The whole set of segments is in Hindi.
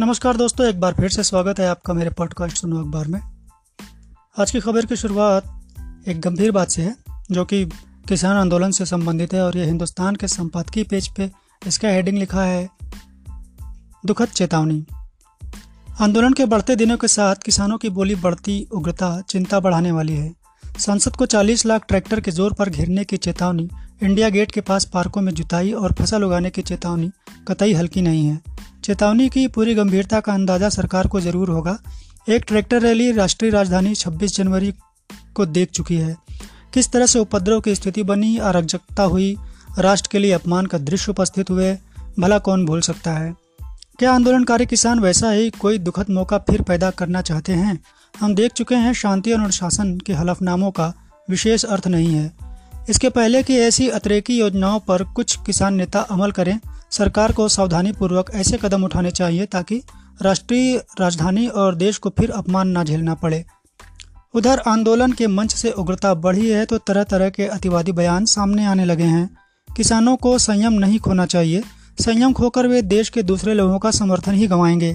नमस्कार दोस्तों, एक बार फिर से स्वागत है आपका मेरे पॉडकास्ट सुनो अखबार में। आज की खबर की शुरुआत एक गंभीर बात से है, जो कि किसान आंदोलन से संबंधित है और ये हिंदुस्तान के संपादकीय पेज पे इसका हेडिंग लिखा है, दुखद चेतावनी। आंदोलन के बढ़ते दिनों के साथ किसानों की बोली बढ़ती उग्रता, चिंता बढ़ाने वाली है। संसद को 40 लाख ट्रैक्टर के ज़ोर पर घेरने की चेतावनी इंडिया गेट के पास पार्कों में जुताई और फ़सल उगाने की चेतावनी, कतई हल्की नहीं है। चेतावनी की पूरी गंभीरता का अंदाज़ा सरकार को ज़रूर होगा। एक ट्रैक्टर रैली राष्ट्रीय राजधानी 26 जनवरी को देख चुकी है। किस तरह से उपद्रव की स्थिति बनी, अराजकता हुई, राष्ट्र के लिए अपमान का दृश्य उपस्थित हुए, भला कौन भूल सकता है? क्या आंदोलनकारी किसान वैसा ही कोई दुखद मौका फिर पैदा करना चाहते हैं? हम देख चुके हैं शांति और अनुशासन के हलफनामों का विशेष अर्थ नहीं है। इसके पहले की ऐसी अतिरेकी योजनाओं पर कुछ किसान नेता अमल करें, सरकार को सावधानी पूर्वक ऐसे कदम उठाने चाहिए ताकि राष्ट्रीय राजधानी और देश को फिर अपमान न झेलना पड़े। उधर आंदोलन के मंच से उग्रता बढ़ी है तो तरह तरह के अतिवादी बयान सामने आने लगे हैं। किसानों को संयम नहीं खोना चाहिए, संयम खोकर वे देश के दूसरे लोगों का समर्थन ही गंवाएँगे।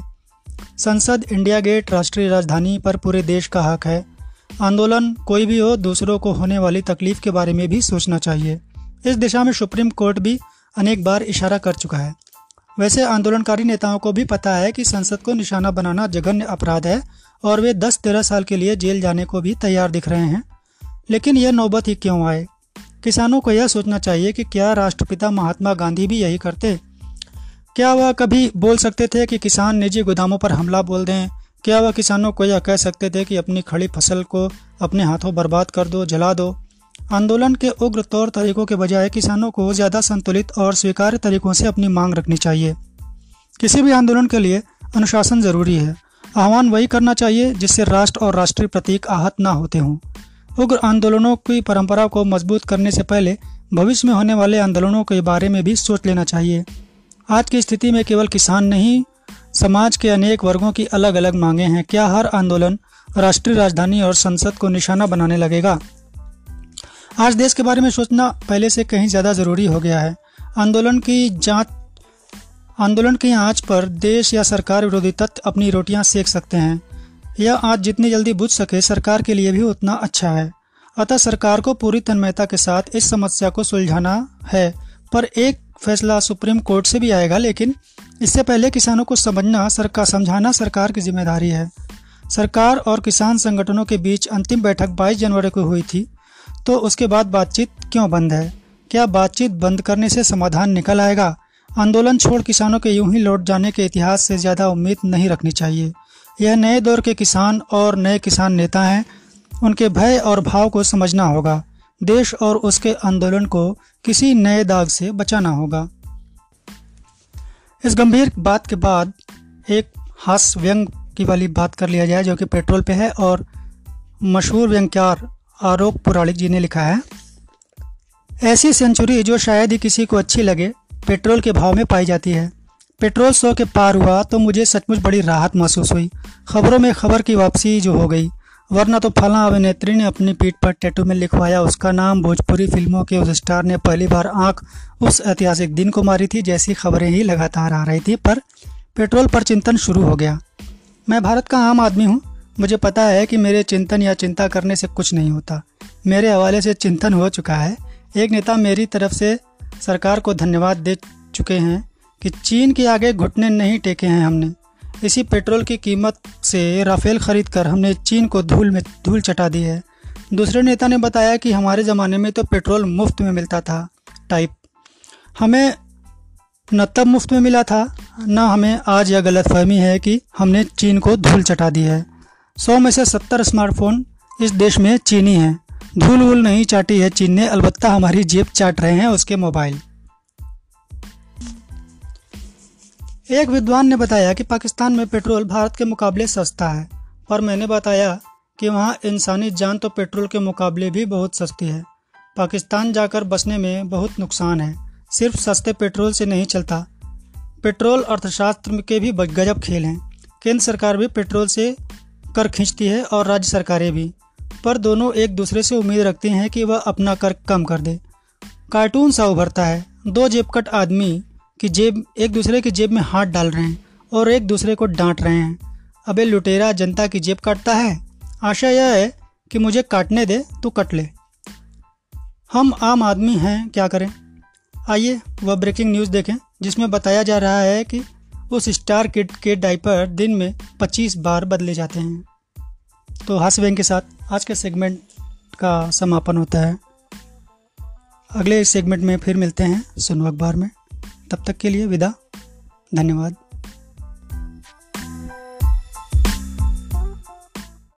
संसद इंडिया गेट राष्ट्रीय राजधानी पर पूरे देश का हक है। आंदोलन कोई भी हो, दूसरों को होने वाली तकलीफ़ के बारे में भी सोचना चाहिए। इस दिशा में सुप्रीम कोर्ट भी अनेक बार इशारा कर चुका है। वैसे आंदोलनकारी नेताओं को भी पता है कि संसद को निशाना बनाना जघन्य अपराध है और वे 10-13 साल के लिए जेल जाने को भी तैयार दिख रहे हैं। लेकिन यह नौबत ही क्यों आए? किसानों को यह सोचना चाहिए कि क्या राष्ट्रपिता महात्मा गांधी भी यही करते? क्या वह कभी बोल सकते थे कि किसान निजी गोदामों पर हमला बोल दें? क्या वह किसानों को यह कह सकते थे कि अपनी खड़ी फ़सल को अपने हाथों बर्बाद कर दो, जला दो। आंदोलन के उग्र तौर तरीकों के बजाय किसानों को ज़्यादा संतुलित और स्वीकार्य तरीकों से अपनी मांग रखनी चाहिए। किसी भी आंदोलन के लिए अनुशासन ज़रूरी है। आह्वान वही करना चाहिए जिससे राष्ट्र और राष्ट्रीय प्रतीक आहत न होते हों। उग्र आंदोलनों की परंपरा को मज़बूत करने से पहले भविष्य में होने वाले आंदोलनों के बारे में भी सोच लेना चाहिए। आज की स्थिति में केवल किसान नहीं समाज के अनेक वर्गों की अलग अलग मांगे हैं। क्या हर आंदोलन राष्ट्रीय राजधानी और संसद को निशाना बनाने लगेगा? आज देश के बारे में सोचना पहले से कहीं ज़्यादा ज़रूरी हो गया है। आंदोलन की जाँच, आंदोलन की आँच पर देश या सरकार विरोधी तत्व अपनी रोटियाँ सेक सकते हैं। यह आज जितनी जल्दी बुझ सके सरकार के लिए भी उतना अच्छा है। अतः सरकार को पूरी तन्मयता के साथ इस समस्या को सुलझाना है। पर एक फैसला सुप्रीम कोर्ट से भी आएगा, लेकिन इससे पहले किसानों को समझना सरकार समझाना सरकार की ज़िम्मेदारी है। सरकार और किसान संगठनों के बीच अंतिम बैठक 22 जनवरी को हुई थी तो उसके बाद बातचीत क्यों बंद है? क्या बातचीत बंद करने से समाधान निकल आएगा? आंदोलन छोड़ किसानों के यूँ ही लौट जाने के इतिहास से ज़्यादा उम्मीद नहीं रखनी चाहिए। यह नए दौर के किसान और नए किसान नेता हैं, उनके भय और भाव को समझना होगा। देश और उसके आंदोलन को किसी नए दाग से बचाना होगा। इस गंभीर बात के बाद एक हास्य व्यंग की वाली बात कर लिया जाए जो कि पेट्रोल पे है और मशहूर व्यंग्यकार आरोप पुराणिक जी ने लिखा है। ऐसी सेंचुरी जो शायद ही किसी को अच्छी लगे, पेट्रोल के भाव में पाई जाती है। पेट्रोल सौ के पार हुआ तो मुझे सचमुच बड़ी राहत महसूस हुई। खबरों में खबर की वापसी जो हो गई वरना तो फला अभिनेत्री ने अपनी पीठ पर टैटू में लिखवाया। उसका नाम भोजपुरी फ़िल्मों के उस स्टार ने पहली बार आँख उस ऐतिहासिक दिन को मारी थी, जैसी खबरें ही लगातार आ रही थी। पर पेट्रोल पर चिंतन शुरू हो गया। मैं भारत का आम आदमी हूँ। मुझे पता है कि मेरे चिंतन या चिंता करने से कुछ नहीं होता। मेरे हवाले से चिंतन हो चुका है। एक नेता मेरी तरफ़ से सरकार को धन्यवाद दे चुके हैं कि चीन के आगे घुटने नहीं टेके हैं हमने। इसी पेट्रोल की कीमत से राफेल खरीद कर हमने चीन को धूल में धूल चटा दी है। दूसरे नेता ने बताया कि हमारे ज़माने में तो पेट्रोल मुफ़्त में मिलता था, टाइप। हमें न तब मुफ़्त में मिला था, न हमें आज यह गलत फहमी है कि हमने चीन को धूल चटा दी है। सौ में से सत्तर स्मार्टफ़ोन इस देश में चीनी हैं। धूल वूल नहीं चाटी है चीन ने, अलबत्ता हमारी जेब चाट रहे हैं उसके मोबाइल। एक विद्वान ने बताया कि पाकिस्तान में पेट्रोल भारत के मुकाबले सस्ता है, और मैंने बताया कि वहाँ इंसानी जान तो पेट्रोल के मुकाबले भी बहुत सस्ती है। पाकिस्तान जाकर बसने में बहुत नुकसान है, सिर्फ़ सस्ते पेट्रोल से नहीं चलता। पेट्रोल अर्थशास्त्र के भी गजब खेल हैं। केंद्र सरकार भी पेट्रोल से कर खींचती है और राज्य सरकारें भी। पर दोनों एक दूसरे से उम्मीद रखती हैं कि वह अपना कर कम कर दे। कार्टून सा उभरता है, दो जेबकट आदमी की जेब, एक दूसरे की जेब में हाथ डाल रहे हैं और एक दूसरे को डांट रहे हैं। अबे लुटेरा जनता की जेब काटता है। आशा यह है कि मुझे काटने दे तो कट ले। हम आम आदमी हैं, क्या करें? आइए, वह ब्रेकिंग न्यूज़ देखें, जिसमें बताया जा रहा है कि उस स्टार किड के डायपर दिन में 25 बार बदले जाते हैं। तो बैंक के साथ आज के सेगमेंट का समापन होता है। अगले सेगमेंट में फिर मिलते हैं, सुनो अखबार में। तब तक के लिए विदा। धन्यवाद।